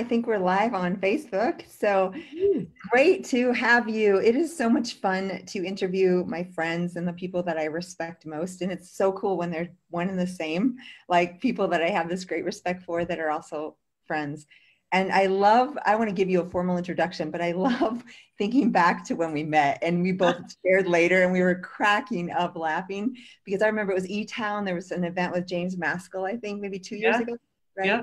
I think we're live on Facebook. So great to have you. It is so much fun to interview my friends and the people that I respect most. And it's so cool when they're one and the same, like people that I have this great respect for that are also friends. And I love, I want to give you a formal introduction, but I love thinking back to when we met and we both shared later and we were cracking up laughing because I remember it was E Town. There was an event with James Maskell, I think maybe two years yeah. ago. Right. Yeah.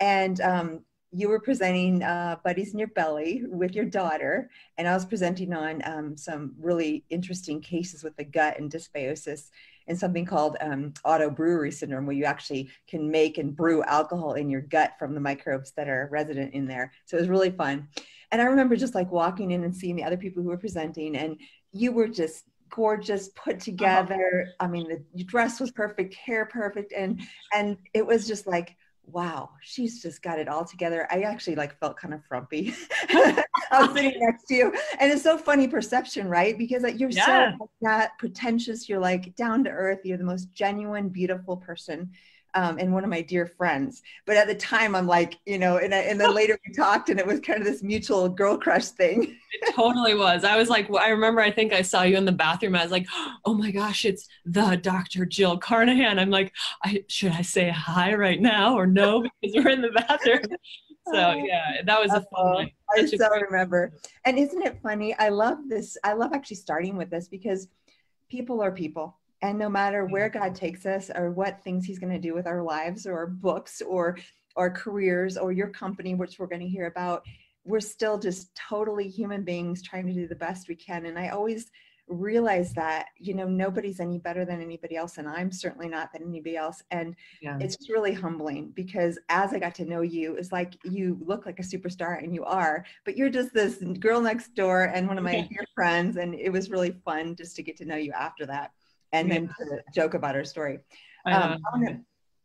And um, you were presenting uh, Buddies in Your Belly with your daughter, and I was presenting on um, some really interesting cases with the gut and dysbiosis and something called um, autobrewery syndrome, where you actually can make and brew alcohol in your gut from the microbes that are resident in there. So it was really fun. And I remember just like walking in and seeing the other people who were presenting, and you were just gorgeous put together i mean the dress was perfect hair perfect and and it was just like wow, she's just got it all together. I actually like felt kind of frumpy. I was sitting next to you. And it's so funny perception, right? Because like, you're yeah. so not pretentious. You're like down to earth. You're the most genuine, beautiful person um, and one of my dear friends. But at the time, I'm like, you know, and, and then later we talked, and it was kind of this mutual girl crush thing. It totally was. I was like, I remember, I think I saw you in the bathroom. I was like, oh my gosh, it's the Dr. Jill Carnahan. I'm like, I should I say hi right now or no because we're in the bathroom. So oh. yeah, that was a fun. I so remember. And isn't it funny? I love this. I love actually starting with this because people are people and no matter where mm-hmm. god takes us or what things he's going to do with our lives or books or our careers or your company which we're going to hear about we're still just totally human beings trying to do the best we can. And i always realize that you know nobody's any better than anybody else and i'm certainly not than anybody else. And yeah. it's really humbling because as i got to know you it's like you look like a superstar and you are but you're just this girl next door and one of my dear friends and it was really fun just to get to know you after that and then to joke about her story. Um,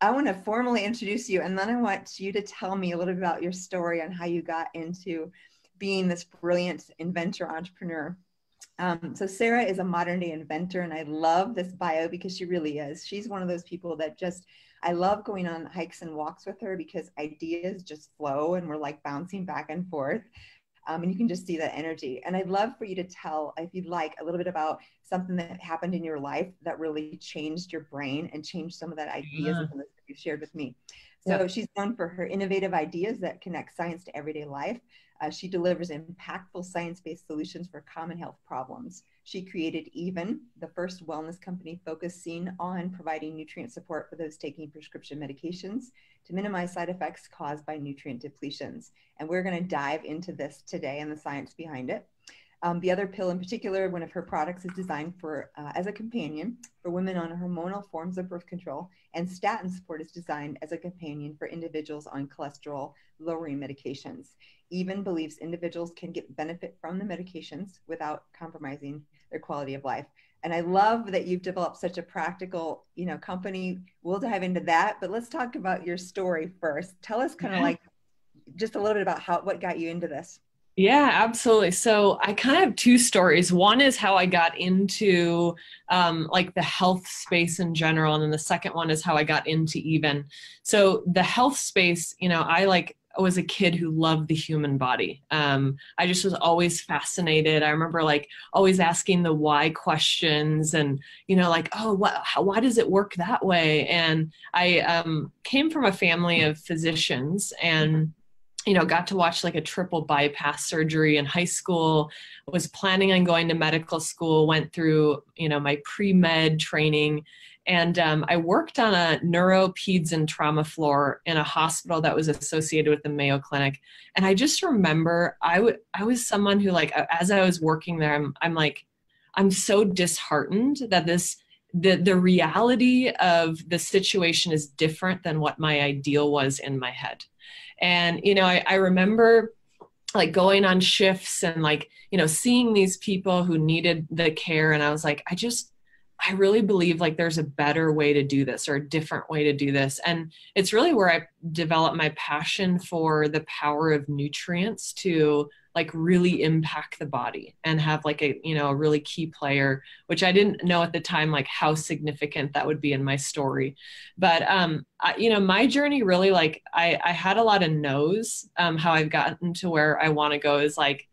I want to formally introduce you, and then I want you to tell me a little bit about your story and how you got into being this brilliant inventor entrepreneur. Um, so Sarah is a modern day inventor, and I love this bio because she really is. She's one of those people that just I love going on hikes and walks with her because ideas just flow and we're like bouncing back and forth. Um, and you can just see that energy. And I'd love for you to tell, if you'd like, a little bit about something that happened in your life that really changed your brain and changed some of that ideas yeah. that you shared with me. So yeah. she's known for her innovative ideas that connect science to everyday life. Uh, she delivers impactful science-based solutions for common health problems. She created Even, the first wellness company focusing on providing nutrient support for those taking prescription medications to minimize side effects caused by nutrient depletions. And we're going to dive into this today and the science behind it. Um, the other pill in particular, one of her products is designed for uh, as a companion for women on hormonal forms of birth control, and statin support is designed as a companion for individuals on cholesterol lowering medications. Even believes individuals can get benefit from the medications without compromising their quality of life and I love that you've developed such a practical, you know, company. We'll dive into that, but let's talk about your story first. Tell us kind of like just a little bit about how what got you into this. Yeah, absolutely. So I kind of have two stories. One is how I got into um, like the health space in general, and then the second one is how I got into even. So the health space, you know, I like was a kid who loved the human body. Um, I just was always fascinated. I remember like always asking the why questions and, you know, like, oh, what, how, why does it work that way? And I um, came from a family of physicians and, you know, got to watch like a triple bypass surgery in high school, was planning on going to medical school, went through, you know, my pre med training and um, I worked on a neuro, peds, and trauma floor in a hospital that was associated with the Mayo Clinic. And I just remember I, was someone who, like, as I was working there, I'm, I'm like, I'm so disheartened that this the the reality of the situation is different than what my ideal was in my head. And you know, I, I remember like going on shifts and like you know seeing these people who needed the care and i was like i just I really believe like there's a better way to do this or a different way to do this. And it's really where I developed my passion for the power of nutrients to like really impact the body and have like a you know a really key player which i didn't know at the time like how significant that would be in my story but um I, you know my journey really like i i had a lot of no's um how i've gotten to where i want to go is like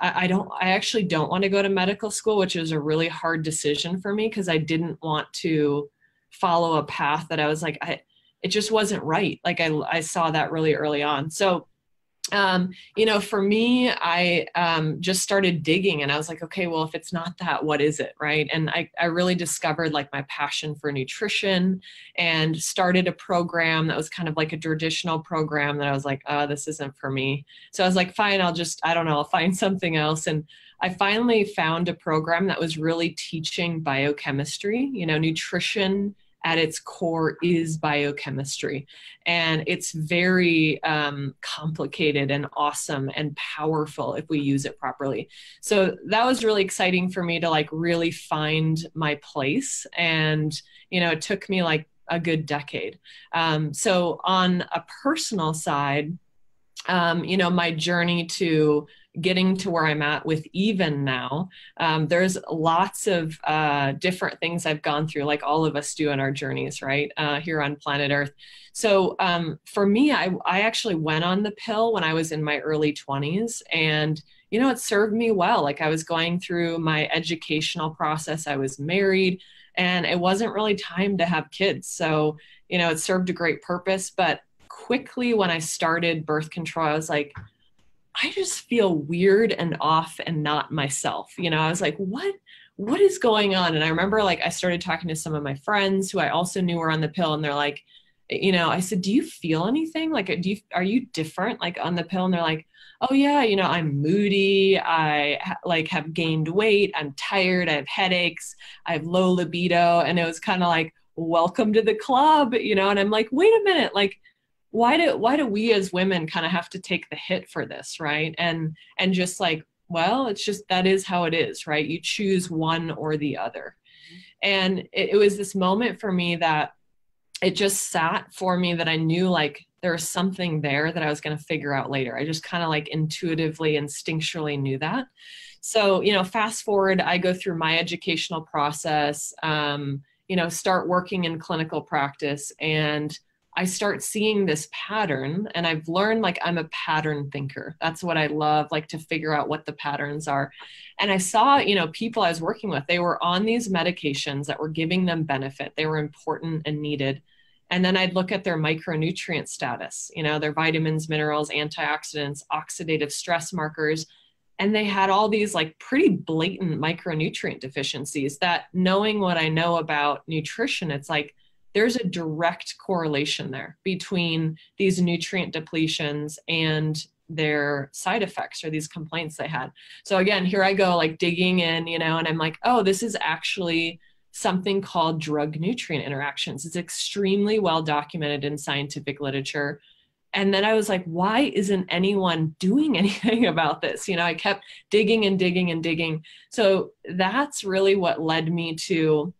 I, don't i actually don't want to go to medical school which was a really hard decision for me because i didn't want to follow a path that i was like i it just wasn't right. Like i i saw that really early on. So um, you know, for me, I um, just started digging and I was like, okay, well, if it's not that, what is it? Right. And I, I really discovered like my passion for nutrition and started a program that was kind of like a traditional program that I was like, oh, this isn't for me. So I was like, fine, I'll just, I don't know, I'll find something else. And I finally found a program that was really teaching biochemistry, you know, nutrition at its core is biochemistry. And it's very um, complicated and awesome and powerful if we use it properly. So that was really exciting for me to like really find my place. And, you know, it took me like a good decade. Um, so on a personal side, um, you know, my journey to getting to where I'm at with even now, um, there's lots of uh, different things I've gone through, like all of us do in our journeys, right, uh, here on planet Earth. So um, for me, I, I actually went on the pill when I was in my early 20s, and you know, it served me well. Like I was going through my educational process, I was married, and it wasn't really time to have kids. So, you know, it served a great purpose. But quickly, when I started birth control, I was like, I just feel weird and off and not myself. You know, I was like, what? What is going on? And I remember like I started talking to some of my friends who I also knew were on the pill, and they're like, eh, you know, I said, do you feel anything? Like, do you are you different like on the pill? And they're like, oh yeah, you know, I'm moody. I like have gained weight. I'm tired. I have headaches. I have low libido. And it was kind of like, welcome to the club, you know. And I'm like, wait a minute, like why do why do we as women kind of have to take the hit for this right? And and just like well it's just that is how it is right? You choose one or the other. And it, it was this moment for me that it just sat for me that i knew like there was something there that i was going to figure out later. I just kind of like intuitively instinctually knew that. So you know fast forward i go through my educational process um, you know start working in clinical practice and I start seeing this pattern and I've learned like I'm a pattern thinker. That's what I love, like to figure out what the patterns are. And I saw, you know, people I was working with, they were on these medications that were giving them benefit. They were important and needed. And then I'd look at their micronutrient status, you know, their vitamins, minerals, antioxidants, oxidative stress markers. And they had all these like pretty blatant micronutrient deficiencies that knowing what I know about nutrition, it's like, there's a direct correlation there between these nutrient depletions and their side effects or these complaints they had. So again, here I go like digging in, you know, and I'm like, oh, this is actually something called drug nutrient interactions. It's extremely well documented in scientific literature. And then I was like, why isn't anyone doing anything about this? You know, I kept digging and digging and digging. So that's really what led me to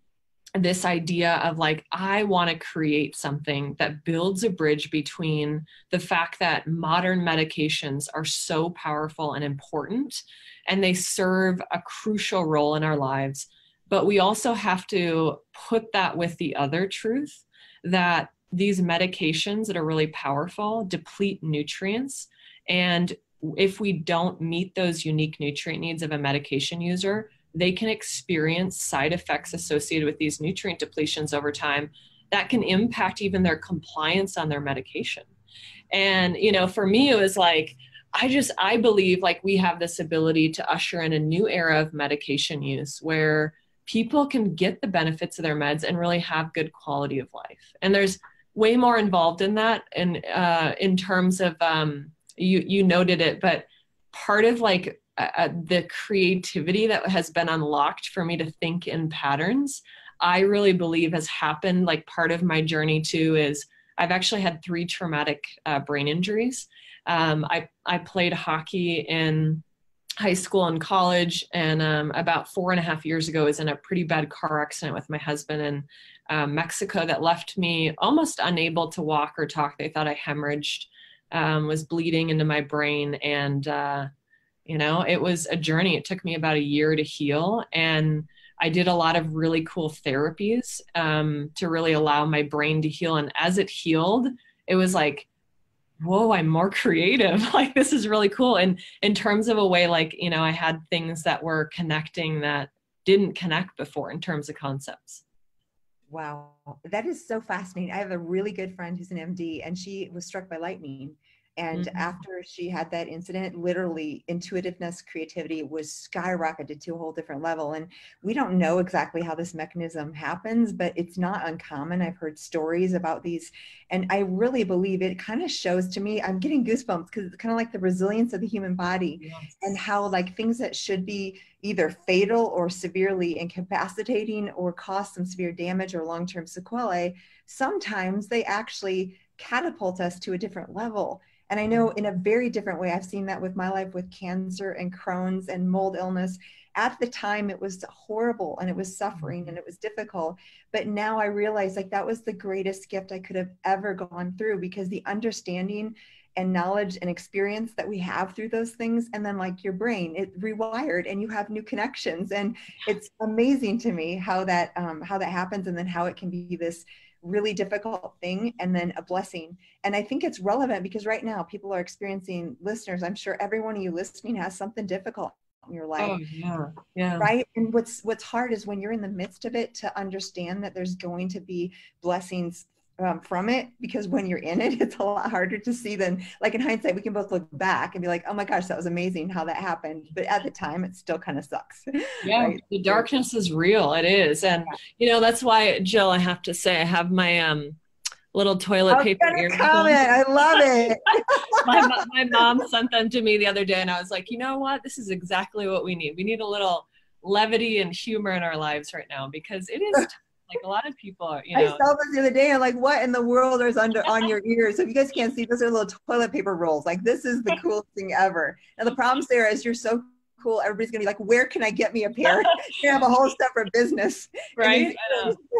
this idea of like i want to create something that builds a bridge between the fact that modern medications are so powerful and important and they serve a crucial role in our lives but we also have to put that with the other truth that these medications that are really powerful deplete nutrients and if we don't meet those unique nutrient needs of a medication user they can experience side effects associated with these nutrient depletions over time that can impact even their compliance on their medication. And, you know, for me, it was like, I just, I believe like we have this ability to usher in a new era of medication use where people can get the benefits of their meds and really have good quality of life. And there's way more involved in that. And uh, in terms of, um, you, you noted it, but part of like uh, the creativity that has been unlocked for me to think in patterns i really believe has happened. Like part of my journey too is i've actually had three traumatic uh, brain injuries. Um, I, I played hockey in high school and college and um, about four and a half years ago was in a pretty bad car accident with my husband in um, mexico that left me almost unable to walk or talk. They thought i hemorrhaged um, was bleeding into my brain and uh, you know it was a journey. It took me about a year to heal and i did a lot of really cool therapies um, to really allow my brain to heal and as it healed it was like whoa i'm more creative. Like this is really cool. And in terms of a way like you know i had things that were connecting that didn't connect before in terms of concepts. Wow. That is so fascinating. I have a really good friend who's an md and she was struck by lightning and mm-hmm. after she had that incident, literally intuitiveness, creativity was skyrocketed to a whole different level. And we don't know exactly how this mechanism happens, but it's not uncommon. I've heard stories about these. And I really believe it kind of shows to me, I'm getting goosebumps because it's kind of like the resilience of the human body yes. and how, like, things that should be either fatal or severely incapacitating or cause some severe damage or long term sequelae, sometimes they actually catapult us to a different level and I know in a very different way, I've seen that with my life with cancer and Crohn's and mold illness. At the time, it was horrible and it was suffering and it was difficult. But now I realize like that was the greatest gift I could have ever gone through because the understanding and knowledge and experience that we have through those things and then like your brain it rewired and you have new connections and it's amazing to me how that um, how that happens and then how it can be this really difficult thing and then a blessing. And I think it's relevant because right now people are experiencing listeners. I'm sure every one of you listening has something difficult in your life. Oh, yeah. Yeah. Right. And what's what's hard is when you're in the midst of it to understand that there's going to be blessings um, from it because when you're in it, it's a lot harder to see than like in hindsight, we can both look back and be like, oh my gosh, that was amazing how that happened. But at the time, it still kind of sucks. Yeah, right? the darkness is real. It is. And, you know, that's why, Jill, I have to say, I have my, um, little toilet paper earrings. Comment. I love it. my, my mom sent them to me the other day and I was like, you know what? This is exactly what we need. We need a little levity and humor in our lives right now because it is like a lot of people are, you know. I saw this the other day. I'm like, what in the world is under on your ears? So if you guys can't see, those are little toilet paper rolls. Like this is the coolest thing ever. Now the problem, Sarah, is you're so cool. Everybody's gonna be like, where can I get me a pair? you have a whole separate business. Right.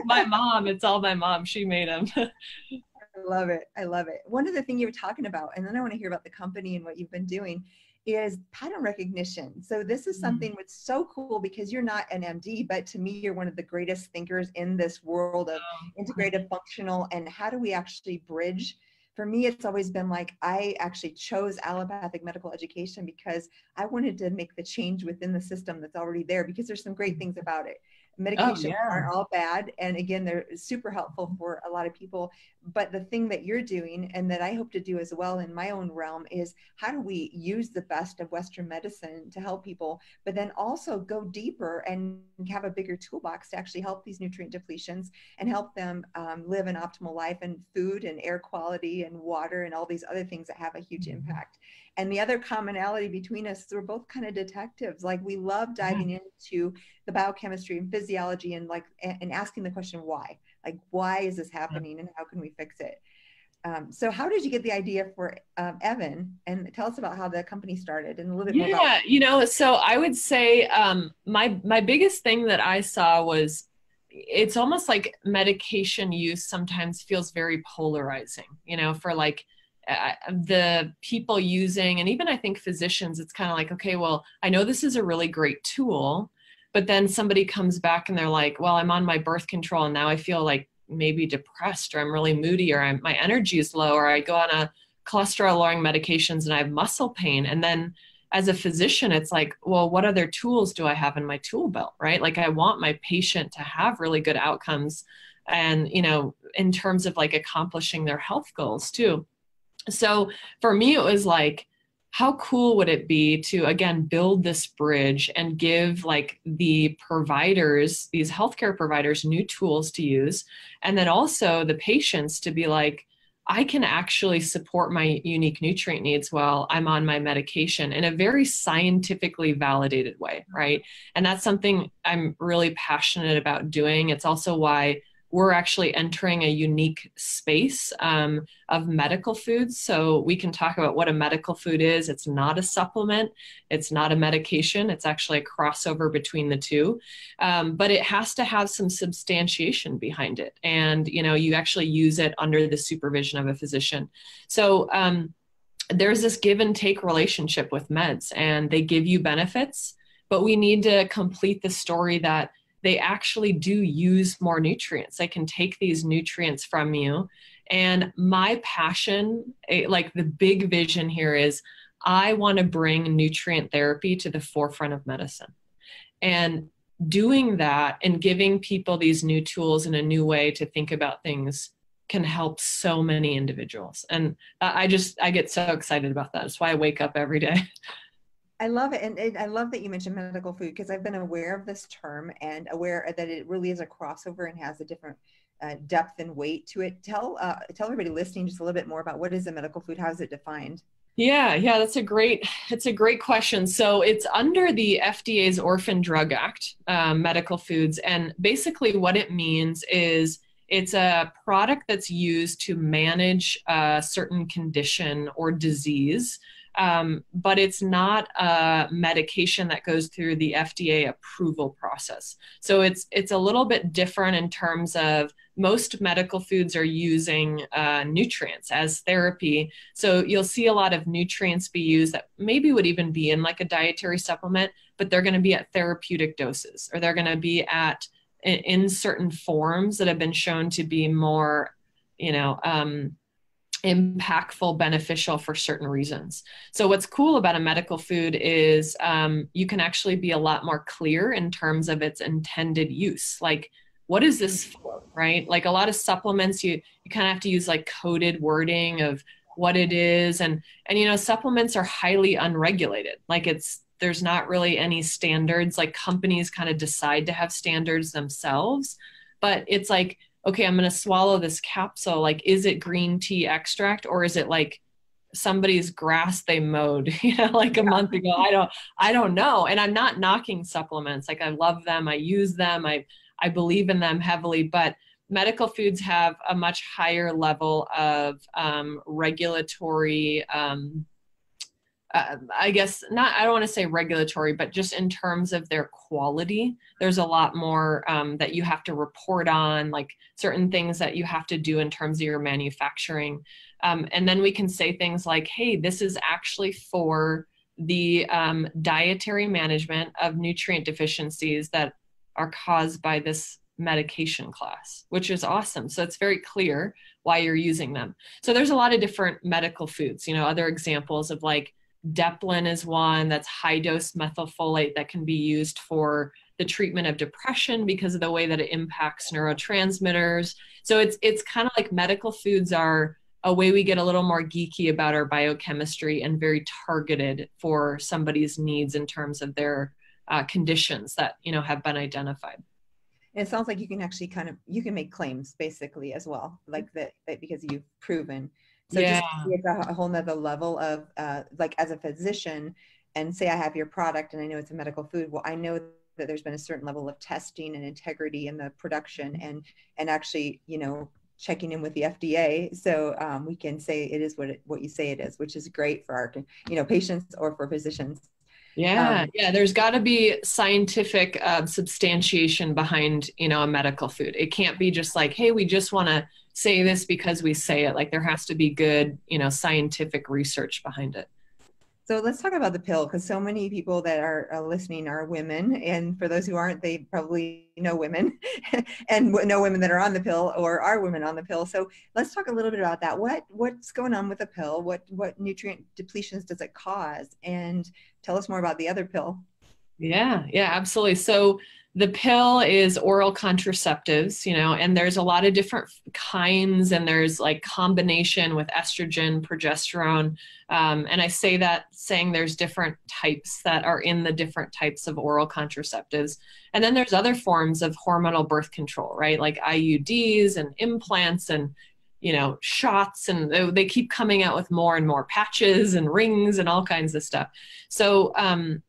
my mom. It's all my mom. She made them. I love it. I love it. One of the things you were talking about, and then I want to hear about the company and what you've been doing is pattern recognition. So this is mm. something mm. that's so cool because you're not an MD, but to me, you're one of the greatest thinkers in this world of oh. integrative functional and how do we actually bridge for me, it's always been like I actually chose allopathic medical education because I wanted to make the change within the system that's already there because there's some great things about it. Medications oh, yeah. aren't all bad. And again, they're super helpful for a lot of people. But the thing that you're doing and that I hope to do as well in my own realm is how do we use the best of Western medicine to help people, but then also go deeper and have a bigger toolbox to actually help these nutrient depletions and help them um, live an optimal life and food and air quality and water and all these other things that have a huge mm-hmm. impact. And the other commonality between us we're both kind of detectives. Like we love diving yeah. into the biochemistry and physiology and like and asking the question why. Like why is this happening and how can we fix it? Um, so how did you get the idea for um, Even? And tell us about how the company started and a little bit yeah, more. Yeah, you know, so I would say um, my my biggest thing that I saw was it's almost like medication use sometimes feels very polarizing. You know, for like the people using and even i think physicians it's kind of like okay well i know this is a really great tool but then somebody comes back and they're like well i'm on my birth control and now i feel like maybe depressed or i'm really moody or I'm, my energy is low or i go on a cholesterol lowering medications and i have muscle pain. And then as a physician it's like well what other tools do i have in my tool belt right? Like i want my patient to have really good outcomes and you know in terms of like accomplishing their health goals too so for me, it was like, how cool would it be to again build this bridge and give like the providers, these healthcare providers, new tools to use, and then also the patients to be like, I can actually support my unique nutrient needs while I'm on my medication in a very scientifically validated way, right? And that's something I'm really passionate about doing. It's also why we're actually entering a unique space um, of medical foods. So we can talk about what a medical food is. It's not a supplement, it's not a medication, it's actually a crossover between the two. Um, but it has to have some substantiation behind it. And, you know, you actually use it under the supervision of a physician. So, um, there's this give and take relationship with meds, and they give you benefits, but we need to complete the story that they actually do use more nutrients. They can take these nutrients from you. And my passion, eh, like the big vision here is I want to bring nutrient therapy to the forefront of medicine. And doing that and giving people these new tools and a new way to think about things can help so many individuals. And I just, I get so excited about that. That's why I wake up every day. I love it. And, and I love that you mentioned medical food because I've been aware of this term and aware that it really is a crossover and has a different uh, depth and weight to it. Tell, uh, tell everybody listening just a little bit more about what is a medical food? How is it defined? Yeah, yeah, that's a great, it's a great question. So it's under the FDA's Orphan Drug Act, um, medical foods, and basically what it means is it's a product that's used to manage a certain condition or disease um, but it's not a medication that goes through the FDA approval process. So it's it's a little bit different in terms of most medical foods are using uh, nutrients as therapy. So you'll see a lot of nutrients be used that maybe would even be in like a dietary supplement, but they're going to be at therapeutic doses or they're going to be at in, in, certain forms that have been shown to be more, you know, um, impactful, beneficial for certain reasons. So, what's cool about a medical food is um, you can actually be a lot more clear in terms of its intended use. Like, what is this for, right? Like a lot of supplements, you you kind of have to use like coded wording of what it is, and and you know supplements are highly unregulated. Like it's there's not really any standards. Like companies kind of decide to have standards themselves, but it's like okay, I'm going to swallow this capsule. Like, is it green tea extract or is it like somebody's grass they mowed, you know, like a yeah. month ago? I don't, I don't know. And I'm not knocking supplements. Like, I love them. I use them. I, I believe in them heavily, but medical foods have a much higher level of um, regulatory um, uh, I guess not, I don't want to say regulatory, but just in terms of their quality, there's a lot more um, that you have to report on, like certain things that you have to do in terms of your manufacturing. Um, and then we can say things like, hey, this is actually for the um, dietary management of nutrient deficiencies that are caused by this medication class, which is awesome. So it's very clear why you're using them. So there's a lot of different medical foods, you know, other examples of like, Deplin is one that's high dose methylfolate that can be used for the treatment of depression because of the way that it impacts neurotransmitters. So it's it's kind of like medical foods are a way we get a little more geeky about our biochemistry and very targeted for somebody's needs in terms of their uh, conditions that you know have been identified. It sounds like you can actually kind of you can make claims basically as well, like that, that because you've proven so yeah. just it's a, whole nother level of uh, like as a physician and say I have your product and I know it's a medical food. Well, I know that there's been a certain level of testing and integrity in the production and and actually, you know, checking in with the FDA, so um, we can say it is what it, what you say it is, which is great for our you know patients or for physicians. Yeah, um, yeah. There's got to be scientific uh, substantiation behind you know a medical food. It can't be just like, hey, we just want to say this because we say it. Like there has to be good, you know, scientific research behind it. So let's talk about the pill because so many people that are uh, listening are women, and for those who aren't, they probably know women and know women that are on the pill or are women on the pill. So let's talk a little bit about that. What what's going on with the pill? What what nutrient depletions does it cause? And tell us more about the other pill. Yeah, yeah, absolutely. So the pill is oral contraceptives, you know, and there's a lot of different kinds, and there's like combination with estrogen, progesterone. Um, and I say that saying there's different types that are in the different types of oral contraceptives. And then there's other forms of hormonal birth control, right? Like IUDs and implants and you know shots and they keep coming out with more and more patches and rings and all kinds of stuff so um,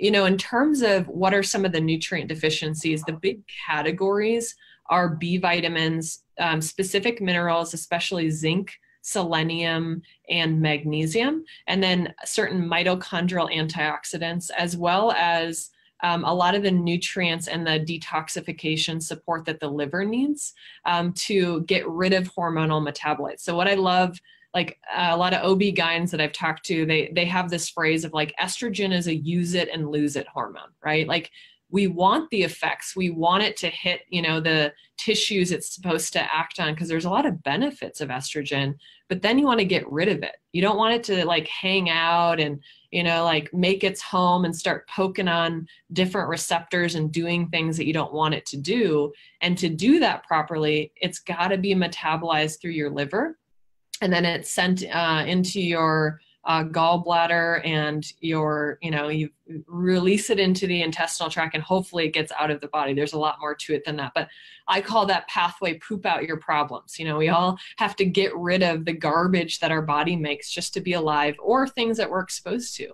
you know, in terms of what are some of the nutrient deficiencies, the big categories are B vitamins, um, specific minerals, especially zinc, selenium, and magnesium, and then certain mitochondrial antioxidants, as well as um, a lot of the nutrients and the detoxification support that the liver needs um, to get rid of hormonal metabolites. So, what I love like uh, a lot of OB gyns that I've talked to, they they have this phrase of like estrogen is a use it and lose it hormone, right? Like we want the effects, we want it to hit, you know, the tissues it's supposed to act on because there's a lot of benefits of estrogen, but then you want to get rid of it. You don't want it to like hang out and you know like make its home and start poking on different receptors and doing things that you don't want it to do and to do that properly it's got to be metabolized through your liver and then it's sent uh, into your uh, gallbladder and your you know you release it into the intestinal tract and hopefully it gets out of the body. There's a lot more to it than that but i call that pathway poop out your problems. You know we all have to get rid of the garbage that our body makes just to be alive or things that we're exposed to.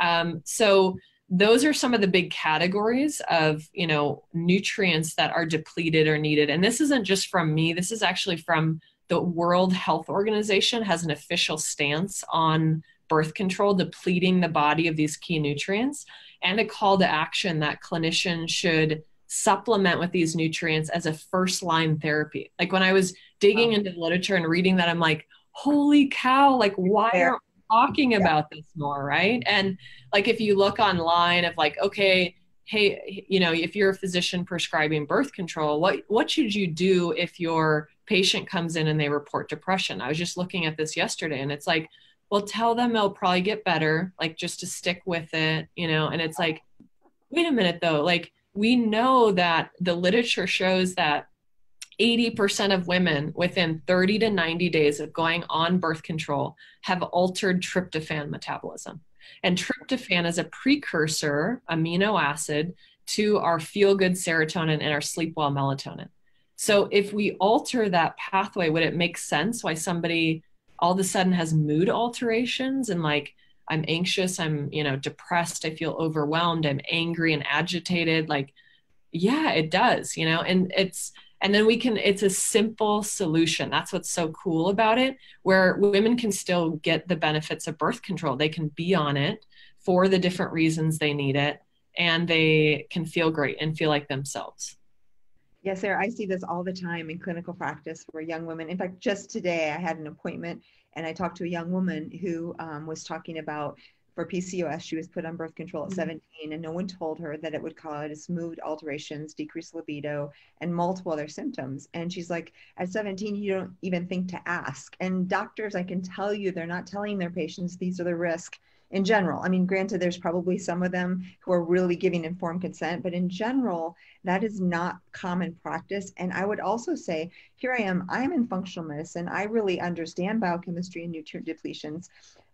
Um, so those are some of the big categories of you know nutrients that are depleted or needed. And this isn't just from me. This is actually from the World Health Organization has an official stance on birth control, depleting the body of these key nutrients, and a call to action that clinicians should supplement with these nutrients as a first line therapy. Like when I was digging into the literature and reading that, I'm like, holy cow, like why aren't we talking about this more? Right. And like if you look online of like, okay, hey, you know, if you're a physician prescribing birth control, what what should you do if your patient comes in and they report depression. I was just looking at this yesterday and it's like, well, tell them they'll probably get better, like just to stick with it, you know? And it's like, wait a minute though, like we know that the literature shows that 80% of women within 30 to 90 days of going on birth control have altered tryptophan metabolism. And tryptophan is a precursor amino acid to our feel good serotonin and our sleep well melatonin. So if we alter that pathway, would it make sense why somebody all of a sudden has mood alterations and like I'm anxious, I'm, you know, depressed, I feel overwhelmed, I'm angry and agitated like yeah, it does, you know, and it's and then we can it's a simple solution. That's what's so cool about it where women can still get the benefits of birth control. They can be on it for the different reasons they need it and they can feel great and feel like themselves. Yes, Sarah, I see this all the time in clinical practice where young women, in fact, just today I had an appointment and I talked to a young woman who um, was talking about for PCOS, she was put on birth control at mm-hmm. 17, and no one told her that it would cause mood alterations, decreased libido, and multiple other symptoms. And she's like, at 17, you don't even think to ask. And doctors, I can tell you, they're not telling their patients these are the risks in general. I mean, granted, there's probably some of them who are really giving informed consent, but in general, that is not common practice. And I would also say, here I am, I am in functional medicine. I really understand biochemistry and nutrient depletions.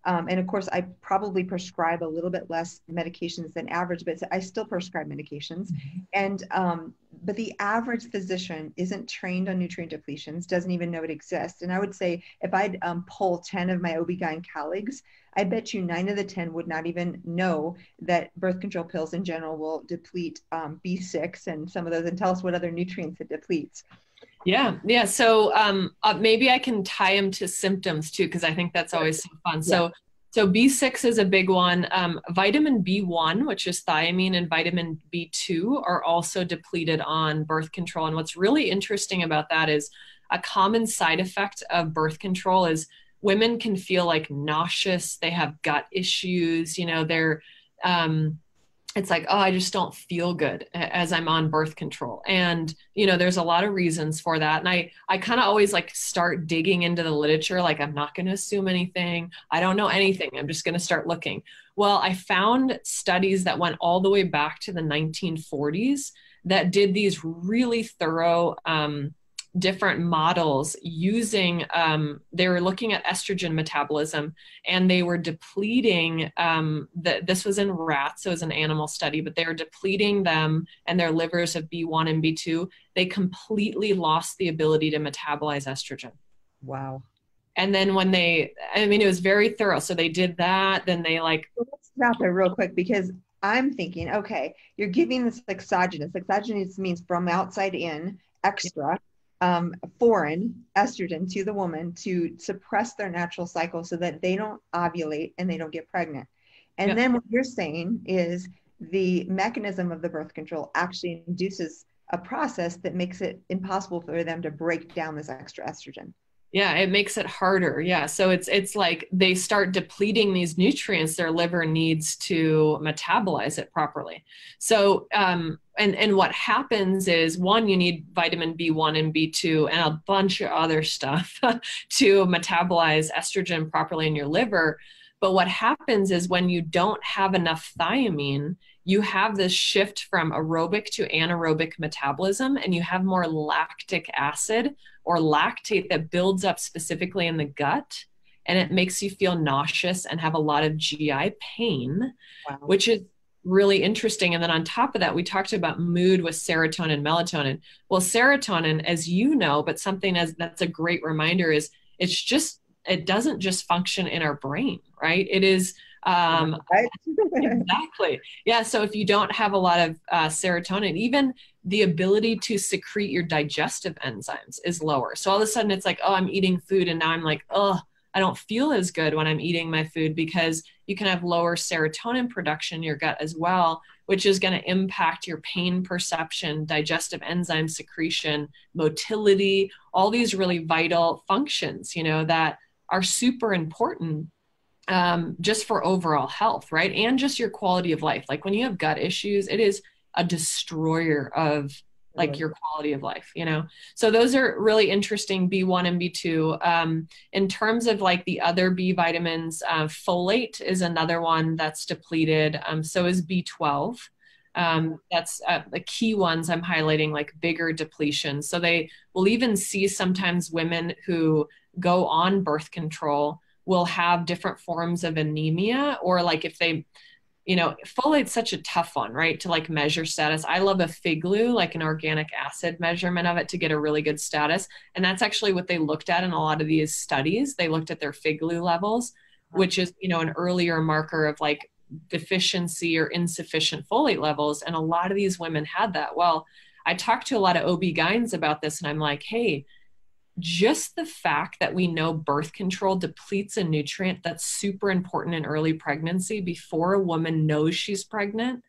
Um, and of course, I probably prescribe a little bit less medications than average, but I still prescribe medications. Mm-hmm. And um, but the average physician isn't trained on nutrient depletions, doesn't even know it exists. And I would say if I'd um, poll 10 of my OB-GYN colleagues, I bet you nine of the 10 would not even know that birth control pills in general will deplete um, B6 and some of those, and tell us what other nutrients it depletes. Yeah, yeah. So um, uh, maybe I can tie them to symptoms too, because I think that's always so fun. Yeah. So, so B6 is a big one. Um, vitamin B1, which is thiamine, and vitamin B2 are also depleted on birth control. And what's really interesting about that is a common side effect of birth control is women can feel like nauseous. They have gut issues. You know, they're um, it's like oh i just don't feel good as i'm on birth control. And you know there's a lot of reasons for that. And i i kind of always like start digging into the literature like i'm not going to assume anything. I don't know anything. I'm just going to start looking. Well i found studies that went all the way back to the 1940s that did these really thorough um, different models using um, they were looking at estrogen metabolism and they were depleting um, the, this was in rats so it was an animal study but they were depleting them and their livers of b1 and b2 they completely lost the ability to metabolize estrogen. Wow. And then when they i mean it was very thorough. So they did that then they like let's stop there real quick because i'm thinking okay you're giving this exogenous exogenous means from outside in extra um, foreign estrogen to the woman to suppress their natural cycle so that they don't ovulate and they don't get pregnant. And then what you're saying is the mechanism of the birth control actually induces a process that makes it impossible for them to break down this extra estrogen yeah it makes it harder. Yeah so it's it's like they start depleting these nutrients their liver needs to metabolize it properly. So um and and what happens is one you need vitamin b1 and b2 and a bunch of other stuff to metabolize estrogen properly in your liver. But what happens is when you don't have enough thiamine you have this shift from aerobic to anaerobic metabolism and you have more lactic acid or lactate that builds up specifically in the gut and it makes you feel nauseous and have a lot of GI pain, wow. which is really interesting. And then on top of that, we talked about mood with serotonin, melatonin. Well, serotonin, as you know, but something as that's a great reminder is it's just it doesn't just function in our brain, right? It is um, exactly. Yeah. So if you don't have a lot of uh, serotonin, even the ability to secrete your digestive enzymes is lower. So all of a sudden it's like, oh, I'm eating food, and now I'm like, oh, I don't feel as good when I'm eating my food because you can have lower serotonin production in your gut as well, which is going to impact your pain perception, digestive enzyme secretion, motility, all these really vital functions, you know, that are super important um, just for overall health, right? And just your quality of life. Like when you have gut issues, it is a destroyer of like your quality of life you know? So those are really interesting b1 and b2 um, in terms of like the other b vitamins uh, folate is another one that's depleted. Um, so is b12 um, that's uh, the key ones i'm highlighting like bigger depletion. So they will even see sometimes women who go on birth control will have different forms of anemia or like if they you know folate's such a tough one right to like measure status. I love a fig figlu like an organic acid measurement of it to get a really good status. And that's actually what they looked at in a lot of these studies. They looked at their fig figlu levels which is you know an earlier marker of like deficiency or insufficient folate levels. And a lot of these women had that. Well i talked to a lot of ob-gyns about this and i'm like hey just the fact that we know birth control depletes a nutrient that's super important in early pregnancy before a woman knows she's pregnant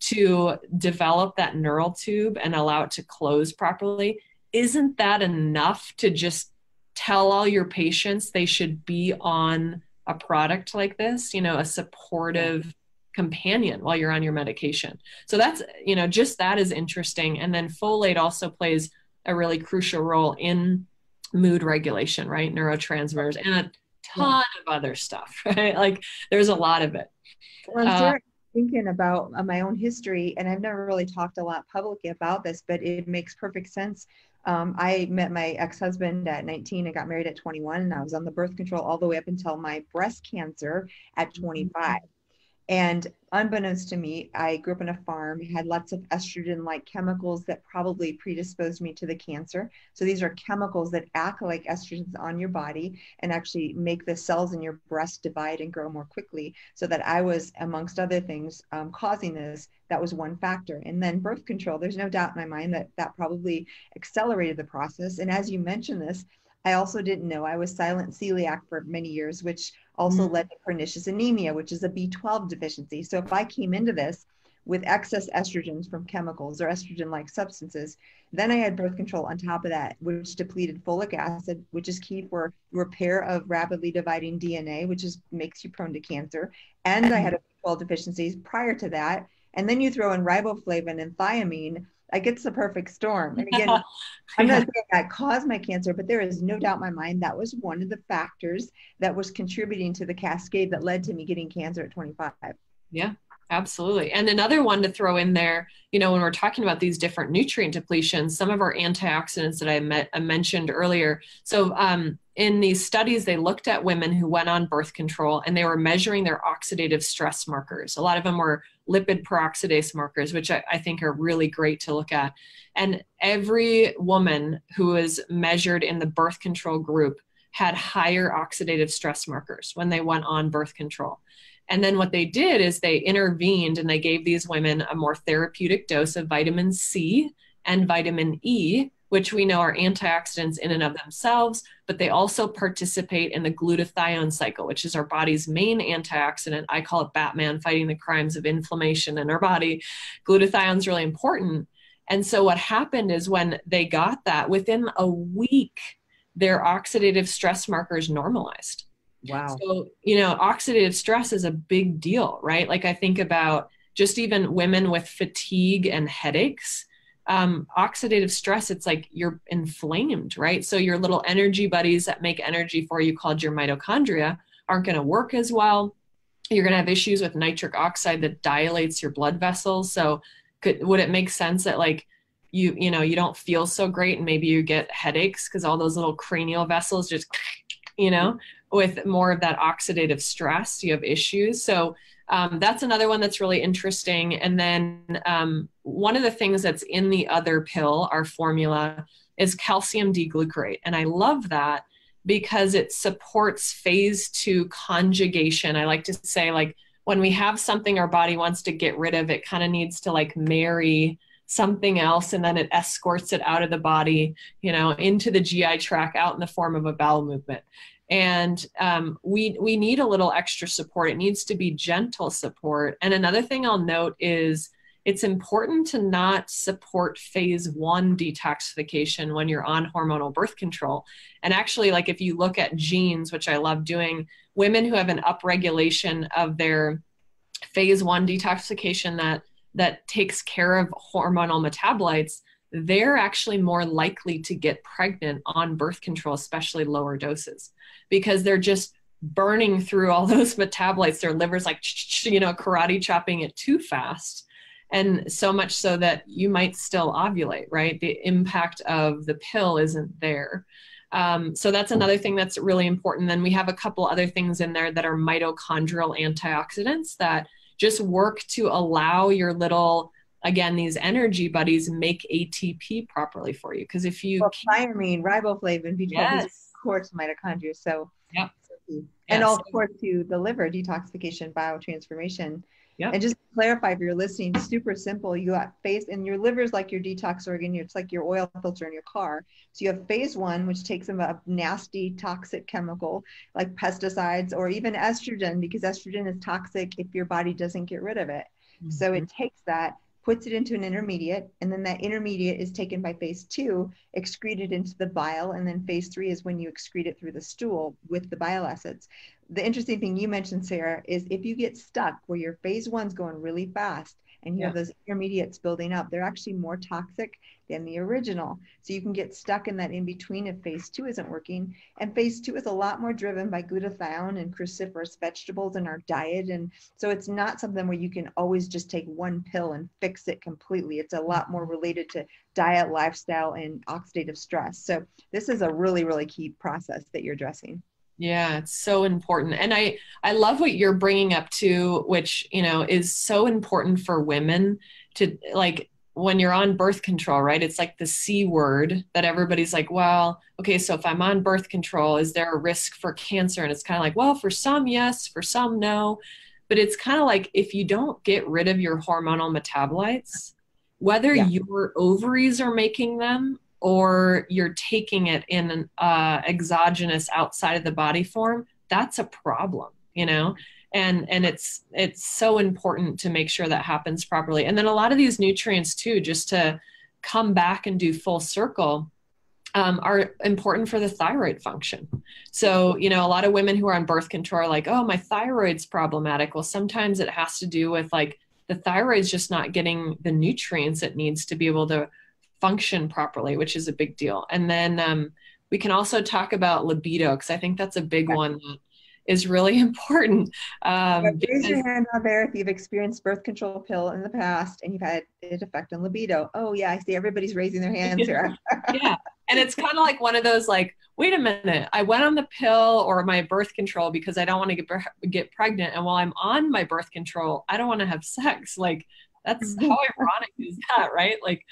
to develop that neural tube and allow it to close properly isn't that enough to just tell all your patients they should be on a product like this you know a supportive mm-hmm. companion while you're on your medication? So that's you know just that is interesting. And then folate also plays a really crucial role in mood regulation, right? Neurotransmitters and a ton of other stuff, right? Like there's a lot of it. Well, I'm uh, thinking about uh, my own history, and I've never really talked a lot publicly about this, but it makes perfect sense. Um, I met my ex-husband at 19 and got married at 21, and I was on the birth control all the way up until my breast cancer at mm-hmm. 25. And unbeknownst to me, I grew up on a farm, had lots of estrogen like chemicals that probably predisposed me to the cancer. So these are chemicals that act like estrogens on your body and actually make the cells in your breast divide and grow more quickly. So that I was, amongst other things, um, causing this. That was one factor. And then birth control, there's no doubt in my mind that that probably accelerated the process. And as you mentioned this, I also didn't know I was silent celiac for many years, which also mm-hmm. led to pernicious anemia, which is a B12 deficiency. So if I came into this with excess estrogens from chemicals or estrogen like substances, then I had birth control on top of that, which depleted folic acid, which is key for repair of rapidly dividing DNA, which is makes you prone to cancer. And I had a B12 deficiencies prior to that. And then you throw in riboflavin and thiamine, like it's the perfect storm. And again, I'm not saying that caused my cancer, but there is no doubt in my mind that was one of the factors that was contributing to the cascade that led to me getting cancer at 25. Yeah, absolutely. And another one to throw in there, you know, when we're talking about these different nutrient depletions, some of our antioxidants that I, met, I mentioned earlier. So um, in these studies, they looked at women who went on birth control and they were measuring their oxidative stress markers. A lot of them were lipid peroxidase markers, which I, I, think are really great to look at. And every woman who was measured in the birth control group had higher oxidative stress markers when they went on birth control. And then what they did is they intervened and they gave these women a more therapeutic dose of vitamin C and vitamin E which we know are antioxidants in and of themselves, but they also participate in the glutathione cycle, which is our body's main antioxidant. I call it Batman fighting the crimes of inflammation in our body. Glutathione is really important. And so what happened is when they got that, within a week, their oxidative stress markers normalized. Wow. So, you know, oxidative stress is a big deal, right? Like I think about just even women with fatigue and headaches. Um, oxidative stress, it's like you're inflamed, right? So your little energy buddies that make energy for you, called your mitochondria, aren't going to work as well. You're going to have issues with nitric oxide that dilates your blood vessels. So, could would it make sense that like you you know you don't feel so great and maybe you get headaches because all those little cranial vessels just you know with more of that oxidative stress you have issues so um, that's another one that's really interesting. And then um, one of the things that's in the other pill our formula is calcium D-glucarate and i love that because it supports phase two conjugation. I like to say like when we have something our body wants to get rid of it kind of needs to like marry something else and then it escorts it out of the body you know into the gi tract out in the form of a bowel movement and um, we we need a little extra support. It needs to be gentle support. And another thing i'll note is it's important to not support phase one detoxification when you're on hormonal birth control. And actually like if you look at genes which i love doing women who have an upregulation of their phase one detoxification that that takes care of hormonal metabolites they're actually more likely to get pregnant on birth control especially lower doses because they're just burning through all those metabolites their liver's like you know karate chopping it too fast and so much so that you might still ovulate right the impact of the pill isn't there um, so that's another thing that's really important. Then we have a couple other things in there that are mitochondrial antioxidants that just work to allow your little again these energy buddies make ATP properly for you. Because if you well, thiamine, riboflavin, B12, yes. Of course mitochondria. So yeah, and yes. of course to the liver detoxification, biotransformation yeah. And just clarify if you're listening, super simple. You have phase, and your liver is like your detox organ. It's like your oil filter in your car. So you have phase one, which takes a nasty, toxic chemical like pesticides or even estrogen, because estrogen is toxic if your body doesn't get rid of it. Mm-hmm. So it takes that puts it into an intermediate, and then that intermediate is taken by phase two, excreted into the bile, and then phase three is when you excrete it through the stool with the bile acids. The interesting thing you mentioned, Sarah, is if you get stuck where your phase one's going really fast and you yeah. have those intermediates building up, they're actually more toxic than the original. So you can get stuck in that in between if phase two isn't working. And phase two is a lot more driven by glutathione and cruciferous vegetables in our diet. And so it's not something where you can always just take one pill and fix it completely. It's a lot more related to diet, lifestyle, and oxidative stress. So this is a really, really key process that you're addressing. Yeah, it's so important. And I I love what you're bringing up too, which, you know, is so important for women to like when you're on birth control, right? It's like the C word that everybody's like, well, okay, so if I'm on birth control, is there a risk for cancer? And it's kind of like, well, for some, yes, for some, no. But it's kind of like if you don't get rid of your hormonal metabolites, whether yeah. your ovaries are making them or you're taking it in an uh, exogenous outside of the body form, that's a problem, you know? and and it's it's so important to make sure that happens properly. And then a lot of these nutrients too just to come back and do full circle um, are important for the thyroid function. So you know a lot of women who are on birth control are like oh my thyroid's problematic. Well sometimes it has to do with like the thyroid's just not getting the nutrients it needs to be able to function properly which is a big deal and then um, we can also talk about libido because i think that's a big one that is really important. Um, raise because, your hand out there if you've experienced birth control pill in the past and you've had it affect on libido. Oh yeah, I see everybody's raising their hands here. yeah, and it's kind of like one of those like, wait a minute, I went on the pill or my birth control because I don't want to get get pregnant, and while I'm on my birth control, I don't want to have sex. Like that's how ironic is that, right? Like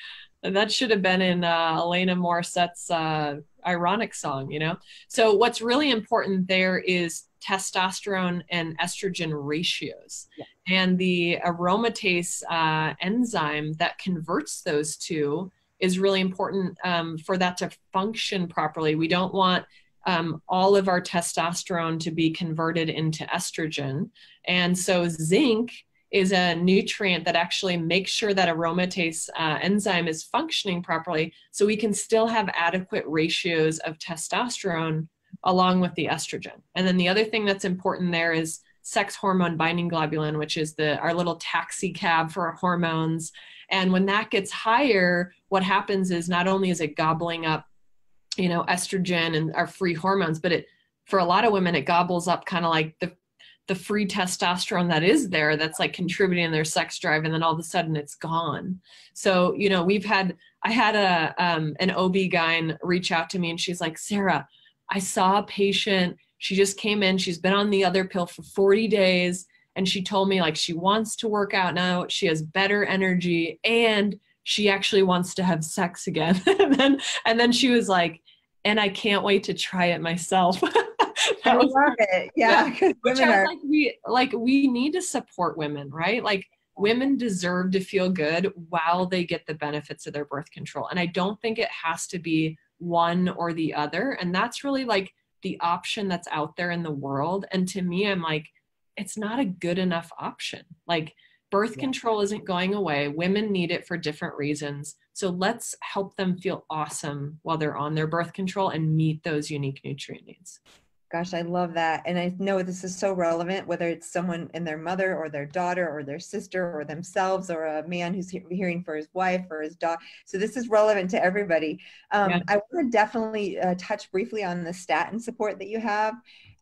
that should have been in uh, Alanis Morissette's uh, ironic song, you know? So, what's really important there is testosterone and estrogen ratios. Yeah. And the aromatase uh, enzyme that converts those two is really important um, for that to function properly. We don't want um, all of our testosterone to be converted into estrogen. And so, zinc is a nutrient that actually makes sure that aromatase uh, enzyme is functioning properly so we can still have adequate ratios of testosterone along with the estrogen. And then the other thing that's important there is sex hormone binding globulin, which is the our little taxi cab for our hormones. And when that gets higher, what happens is not only is it gobbling up, you know, estrogen and our free hormones, but it for a lot of women it gobbles up kind of like the the free testosterone that is there that's like contributing their sex drive and then all of a sudden it's gone. So you know we've had i had a um, an ob gyn reach out to me and she's like sarah i saw a patient. She just came in. She's been on the other pill for 40 days and she told me like she wants to work out now. She has better energy and she actually wants to have sex again. And then and then she was like and i can't wait to try it myself I love it. Yeah. yeah. Which are, like we like we need to support women, right? Like women deserve to feel good while they get the benefits of their birth control. And I don't think it has to be one or the other. And that's really like the option that's out there in the world. And to me, I'm like, it's not a good enough option. Like birth yeah. control isn't going away. Women need it for different reasons. So let's help them feel awesome while they're on their birth control and meet those unique nutrient needs. Gosh, I love that. And I know this is so relevant, whether it's someone in their mother or their daughter or their sister or themselves or a man who's he- hearing for his wife or his daughter. So this is relevant to everybody. Um, yeah. I want to definitely uh, touch briefly on the statin support that you have.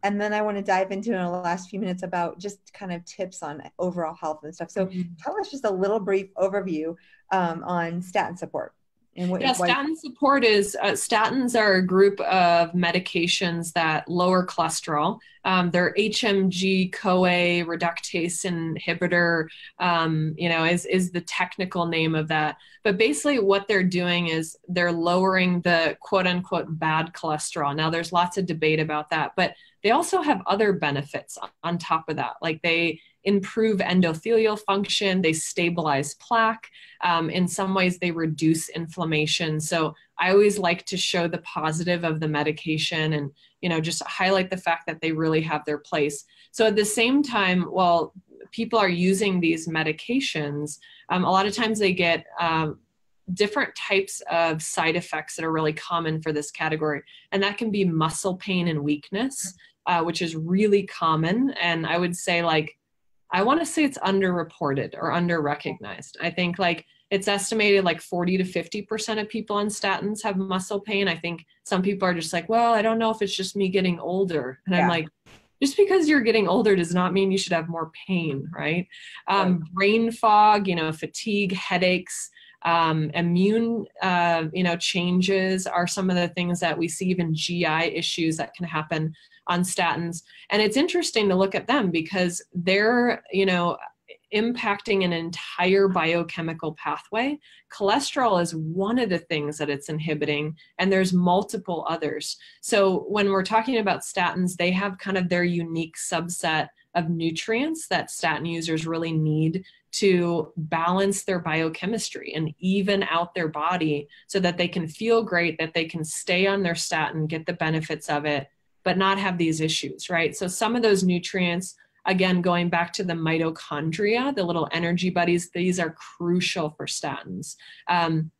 And then I want to dive into in the last few minutes about just kind of tips on overall health and stuff. So mm-hmm. tell us just a little brief overview um, on statin support. And what, yeah, statin support is uh, statins are a group of medications that lower cholesterol. Um, they're HMG CoA reductase inhibitor. Um, you know, is is the technical name of that. But basically, what they're doing is they're lowering the quote unquote bad cholesterol. Now, there's lots of debate about that, but they also have other benefits on top of that. Like they improve endothelial function, they stabilize plaque. Um, in some ways, they reduce inflammation. So I always like to show the positive of the medication and you know just highlight the fact that they really have their place. So at the same time, while people are using these medications, um, a lot of times they get um, different types of side effects that are really common for this category. And that can be muscle pain and weakness, uh, which is really common. And I would say, like, I want to say it's underreported or underrecognized. I think like it's estimated like 40 to 50% of people on statins have muscle pain. I think some people are just like, well, I don't know if it's just me getting older. And yeah. I'm like, just because you're getting older does not mean you should have more pain, right? Um, right. Brain fog, you know, fatigue, headaches, um, immune, uh, you know, changes are some of the things that we see. Even GI issues that can happen on statins. And it's interesting to look at them because they're, you know, impacting an entire biochemical pathway. Cholesterol is one of the things that it's inhibiting, and there's multiple others. So when we're talking about statins, they have kind of their unique subset of nutrients that statin users really need to balance their biochemistry and even out their body so that they can feel great, that they can stay on their statin, get the benefits of it, but not have these issues, right? So some of those nutrients, again, going back to the mitochondria, the little energy buddies, these are crucial for statins. Um,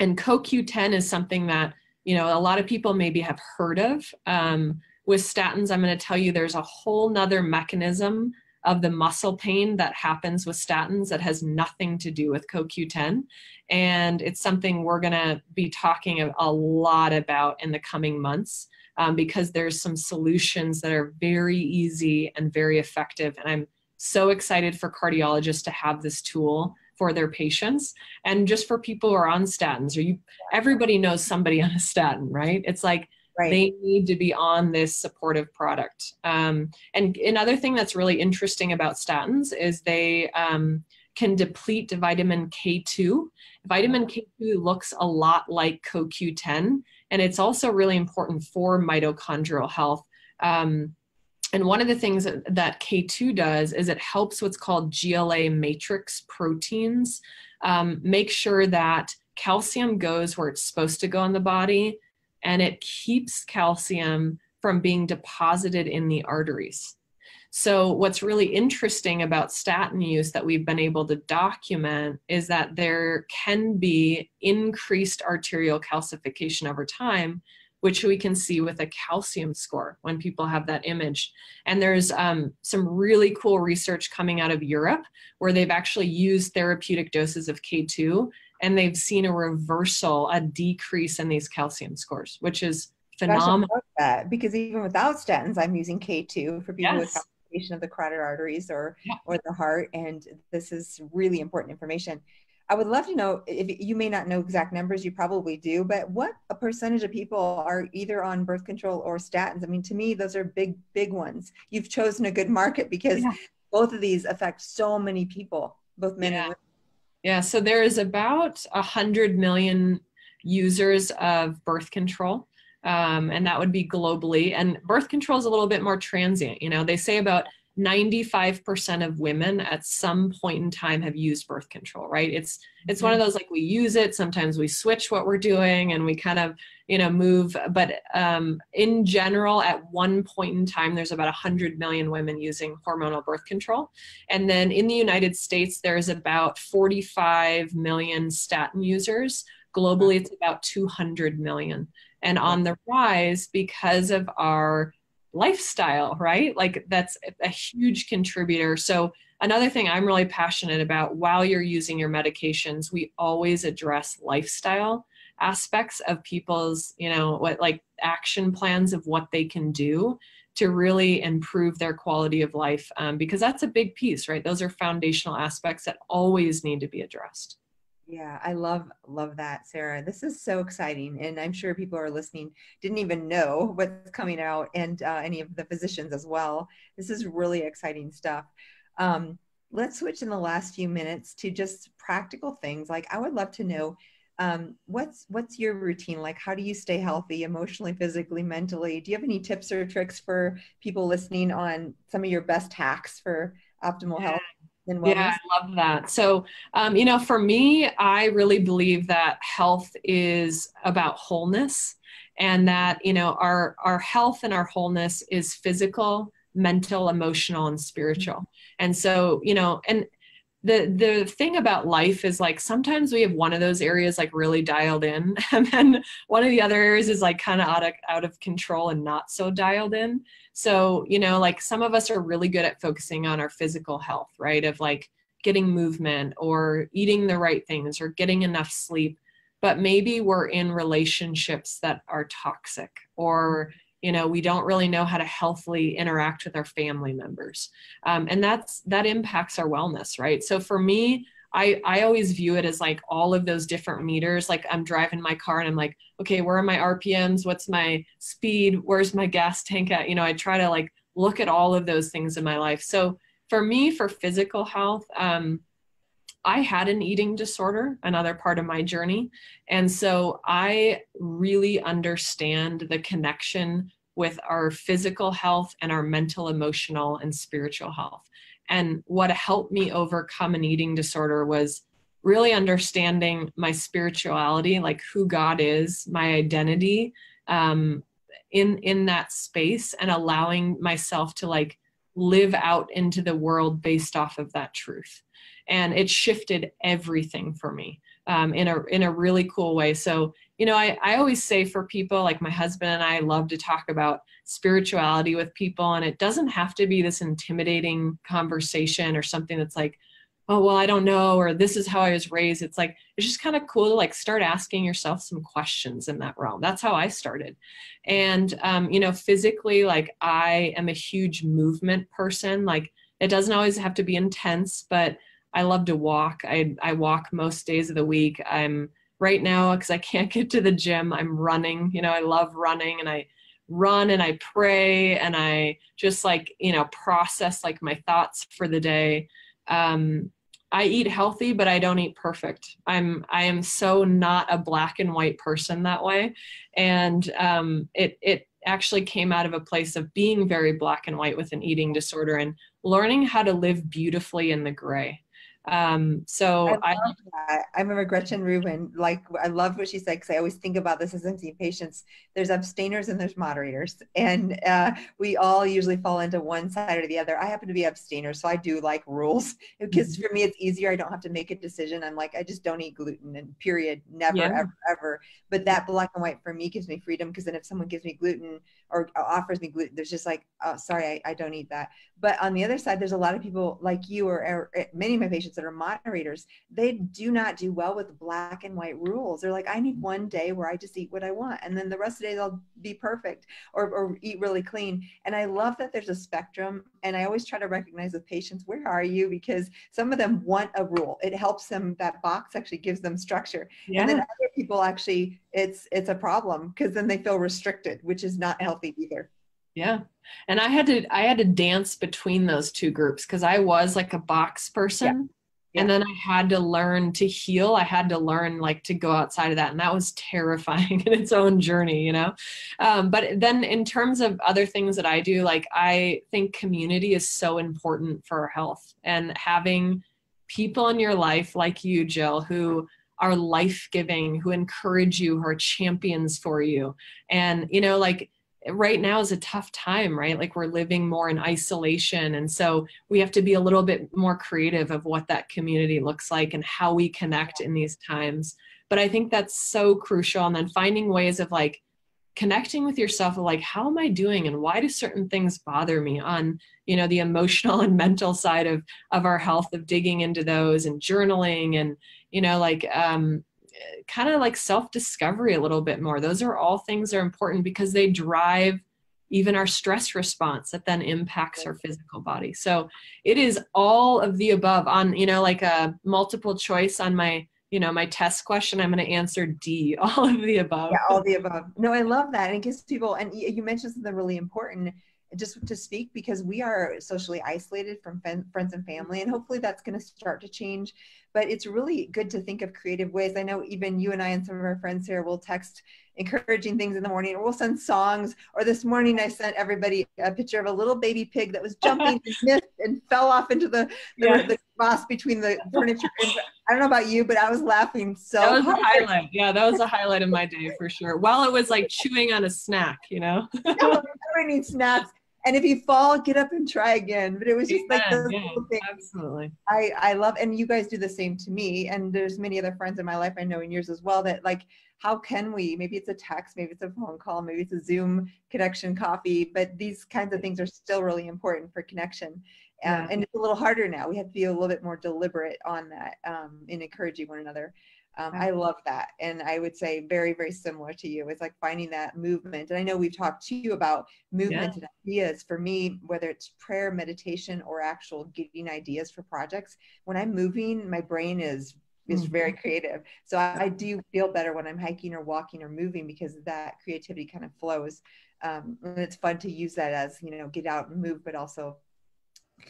and CoQ10 is something that, you know, a lot of people maybe have heard of. Um, with statins, I'm going to tell you there's a whole nother mechanism of the muscle pain that happens with statins that has nothing to do with CoQ10. And it's something we're going to be talking a lot about in the coming months um, because there's some solutions that are very easy and very effective. And I'm so excited for cardiologists to have this tool for their patients and just for people who are on statins or you everybody knows somebody on a statin right it's like right. they need to be on this supportive product um, and another thing that's really interesting about statins is they um, can deplete vitamin k2 vitamin k2 looks a lot like coq10 and it's also really important for mitochondrial health. Um, and one of the things that, that, K2 does is it helps what's called GLA matrix proteins um, make sure that calcium goes where it's supposed to go in the body and it keeps calcium from being deposited in the arteries. So, what's really interesting about statin use that we've been able to document is that there can be increased arterial calcification over time, which we can see with a calcium score when people have that image. And there's um, some really cool research coming out of Europe where they've actually used therapeutic doses of K2 and they've seen a reversal, a decrease in these calcium scores, which is phenomenal. Gosh, that because even without statins, I'm using K2 for people yes. with of the carotid arteries or yeah. or the heart, and this is really important information. I would love to know if you may not know exact numbers, you probably do, but what a percentage of people are either on birth control or statins? I mean, to me, those are big, big ones. You've chosen a good market because yeah. both of these affect so many people, both men yeah. and women. Yeah, so there is about a hundred million users of birth control, um, and that would be globally. And birth control is a little bit more transient. You know, they say about 95% of women at some point in time have used birth control right it's it's one of mm-hmm. those like we use it sometimes we switch what we're doing and we kind of you know move but um, in general at one point in time there's about 100 million women using hormonal birth control and then in the united states there's about 45 million statin users globally it's about 200 million and on the rise because of our lifestyle, right? Like that's a huge contributor. So, another thing I'm really passionate about while you're using your medications, we always address lifestyle aspects of people's, you know, what like action plans of what they can do to really improve their quality of life um, because that's a big piece, right? Those are foundational aspects that always need to be addressed. Yeah, I love love that, Sarah. This is so exciting, and I'm sure people are listening didn't even know what's coming out, and uh, any of the physicians as well. This is really exciting stuff. Um, let's switch in the last few minutes to just practical things. Like, I would love to know um, what's what's your routine like. How do you stay healthy, emotionally, physically, mentally? Do you have any tips or tricks for people listening on some of your best hacks for optimal yeah. health? And wellness? Yeah, I love that. So, um, you know, for me, I really believe that health is about wholeness and that, you know, our, our health and our wholeness is physical, mental, emotional, and spiritual. And so, you know, and the the thing about life is like sometimes we have one of those areas like really dialed in and then one of the other areas is like kind of out of out of control and not so dialed in. So you know like some of us are really good at focusing on our physical health right? Of like getting movement or eating the right things or getting enough sleep. But maybe we're in relationships that are toxic or you know we don't really know how to healthily interact with our family members um, and that's that impacts our wellness right so for me I, I always view it as like all of those different meters. Like I'm driving my car and I'm like, okay, where are my RPMs? What's my speed? Where's my gas tank at? You know, I try to like look at all of those things in my life. So for me, for physical health, um, I had an eating disorder, another part of my journey. And so I really understand the connection with our physical health and our mental, emotional, and spiritual health. And what helped me overcome an eating disorder was really understanding my spirituality, like who God is, my identity um, in in that space, and allowing myself to like live out into the world based off of that truth and it shifted everything for me um, in a in a really cool way. So you know, I I always say for people like my husband and I love to talk about spirituality with people, and it doesn't have to be this intimidating conversation or something that's like. Oh well, I don't know, or this is how I was raised. It's like it's just kind of cool to like start asking yourself some questions in that realm. That's how I started, and um, you know, physically, like I am a huge movement person. Like it doesn't always have to be intense, but I love to walk. I, I walk most days of the week. I'm right now because I can't get to the gym. I'm running. You know, I love running and I run and I pray and I just like, you know, process like my thoughts for the day. Um, I eat healthy, but I don't eat perfect. I'm I am so not a black and white person that way, and um, it it actually came out of a place of being very black and white with an eating disorder and learning how to live beautifully in the gray Um, so I, I, I, remember Gretchen Rubin, like I love what she said because I always think about this as I'm patients. There's abstainers and there's moderators, and uh, we all usually fall into one side or the other. I happen to be abstainer, so I do like rules because mm-hmm. for me it's easier. I don't have to make a decision. I'm like I just don't eat gluten and period, never yeah. ever ever. But that black and white for me gives me freedom because then if someone gives me gluten or offers me gluten, there's just like oh sorry I, I don't eat that. But on the other side, there's a lot of people like you or, or eh, many of my patients that are moderators, they do not do well with black and white rules. They're like, I need one day where I just eat what I want. And then the rest of the days I'll be perfect or, or eat really clean. And I love that there's a spectrum. And I always try to recognize with patients, where are you? Because some of them want a rule. It helps them, that box actually gives them structure. Yeah. And then other people actually, it's it's a problem because then they feel restricted, which is not healthy either. Yeah. And I had to I had to dance between those two groups because I was like a box person yeah. And then i had to learn to heal. I had to learn like to go outside of that and that was terrifying in its own journey you know? Um, but then in terms of other things that i do like i think community is so important for our health and having people in your life like you jill who are life-giving who encourage you who are champions for you. And you know like right now is a tough time, right? Like we're living more in isolation. And so we have to be a little bit more creative of what that community looks like and how we connect in these times. But I think that's so crucial. And then finding ways of like connecting with yourself like, how am I doing and why do certain things bother me on, you know, the emotional and mental side of of our health, of digging into those and journaling and, you know, like um kind of like self discovery a little bit more. Those are all things that are important because they drive even our stress response that then impacts our physical body. So it is all of the above on, you know, like a multiple choice on my, you know, my test question, I'm going to answer D, all of the above. Yeah, all the above. No, I love that. And it gives people, and you mentioned something really important just to speak because we are socially isolated from friends and family and hopefully that's going to start to change. But it's really good to think of creative ways. I know even you and i and some of our friends here will text encouraging things in the morning or we'll send songs. Or this morning i sent everybody a picture of a little baby pig that was jumping and missed and fell off into the the, yeah. the cross between the furniture i don't know about you but i was laughing so that was hard. a highlight. Yeah that was a highlight of my day for sure while it was like chewing on a snack you know? No, I need snacks and if you fall get up and try again. But it was just like those yeah, things absolutely. I i love and you guys do the same to me and there's many other friends in my life i know in yours as well that like how can we? Maybe it's a text maybe it's a phone call maybe it's a zoom connection coffee but these kinds of things are still really important for connection. Um, yeah. and it's a little harder now. We have to be a little bit more deliberate on that um, in encouraging one another um, I love that. And I would say very, very similar to you. It's like finding that movement. And I know we've talked to you about movement yeah. and ideas. For me, whether it's prayer, meditation, or actual getting ideas for projects, when I'm moving, my brain is is mm-hmm. very creative. So I, I, do feel better when I'm hiking or walking or moving because that creativity kind of flows. Um, and it's fun to use that as, you know, get out and move, but also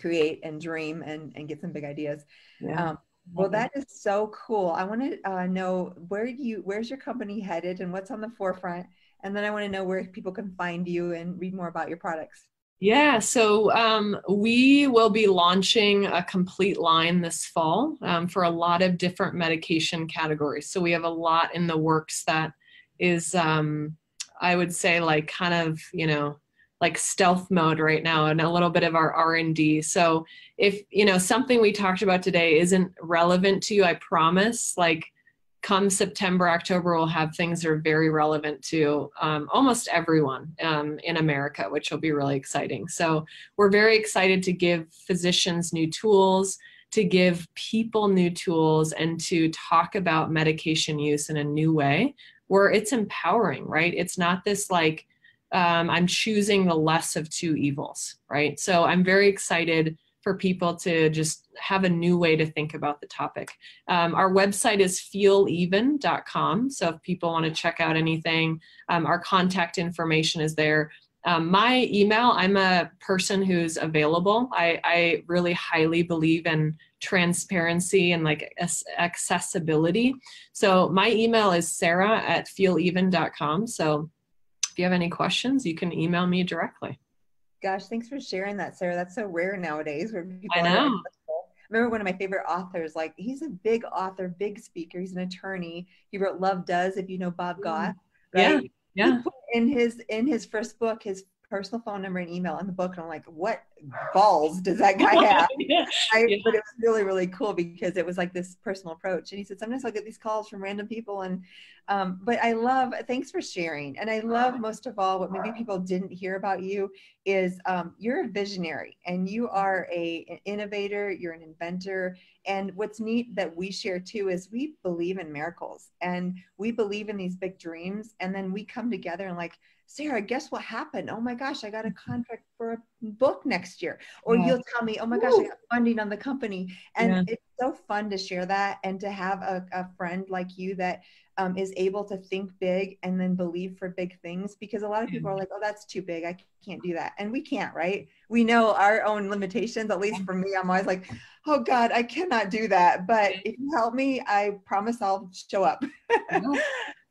create and dream and, and get some big ideas. Yeah. Um, well, that is so cool. I want to uh, know where you where's your company headed and what's on the forefront, and then I want to know where people can find you and read more about your products. Yeah, so um, we will be launching a complete line this fall um, for a lot of different medication categories. So we have a lot in the works that is, um, I would say, like kind of you know like stealth mode right now and a little bit of our r&d so if you know something we talked about today isn't relevant to you i promise like come september october we'll have things that are very relevant to um, almost everyone um, in america which will be really exciting. So we're very excited to give physicians new tools to give people new tools and to talk about medication use in a new way where it's empowering right? It's not this like um, I'm choosing the less of two evils, right? So I'm very excited for people to just have a new way to think about the topic. Um, our website is feeleven.com. So if people want to check out anything, um, our contact information is there. Um, my email, I'm a person who's available. I, I really highly believe in transparency and like accessibility. So my email is sarah at feeleven.com. So you have any questions, you can email me directly. Gosh, thanks for sharing that, Sarah. That's so rare nowadays where people I know. remember one of my favorite authors, like he's a big author, big speaker. He's an attorney. He wrote Love Does, if you know Bob Goff. Right? Yeah. Yeah. In his in his first book, his personal phone number and email in the book. And I'm like, what balls does that guy have? yeah. I. But it was really, really cool because it was like this personal approach. And he said, sometimes I'll get these calls from random people. And, um, but I love, thanks for sharing. And I love most of all, what maybe people didn't hear about you is um, you're a visionary and you are a, an innovator, you're an inventor. And what's neat that we share too is we believe in miracles and we believe in these big dreams. And then we come together and like, Sarah, guess what happened? Oh my gosh, I got a contract for a book next year. Or yeah. you'll tell me, oh my gosh, I got funding on the company. And yeah. it's so fun to share that and to have a, a friend like you that um, is able to think big and then believe for big things because a lot of people are like, oh, that's too big. I can't do that. And we can't, right? We know our own limitations. At least for me, I'm always like, oh God, I cannot do that. But if you help me, I promise I'll show up.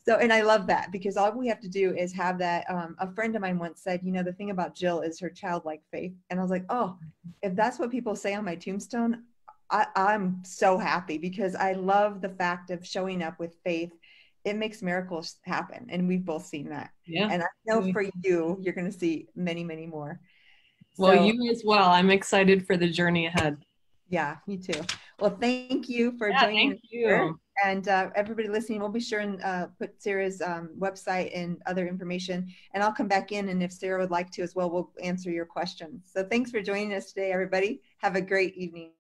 so and i love that because all we have to do is have that um, a friend of mine once said you know the thing about jill is her childlike faith. And i was like oh if that's what people say on my tombstone I, i'm so happy because i love the fact of showing up with faith. It makes miracles happen and we've both seen that. Yeah. And i know for you you're going to see many many more. Well so, you as well. I'm excited for the journey ahead. Yeah me too well thank you for yeah, joining thank you. Here. And uh, everybody listening, we'll be sure and uh, put Sarah's um, website and other information. And I'll come back in, and if Sarah would like to as well, we'll answer your questions. So thanks for joining us today, everybody. Have a great evening.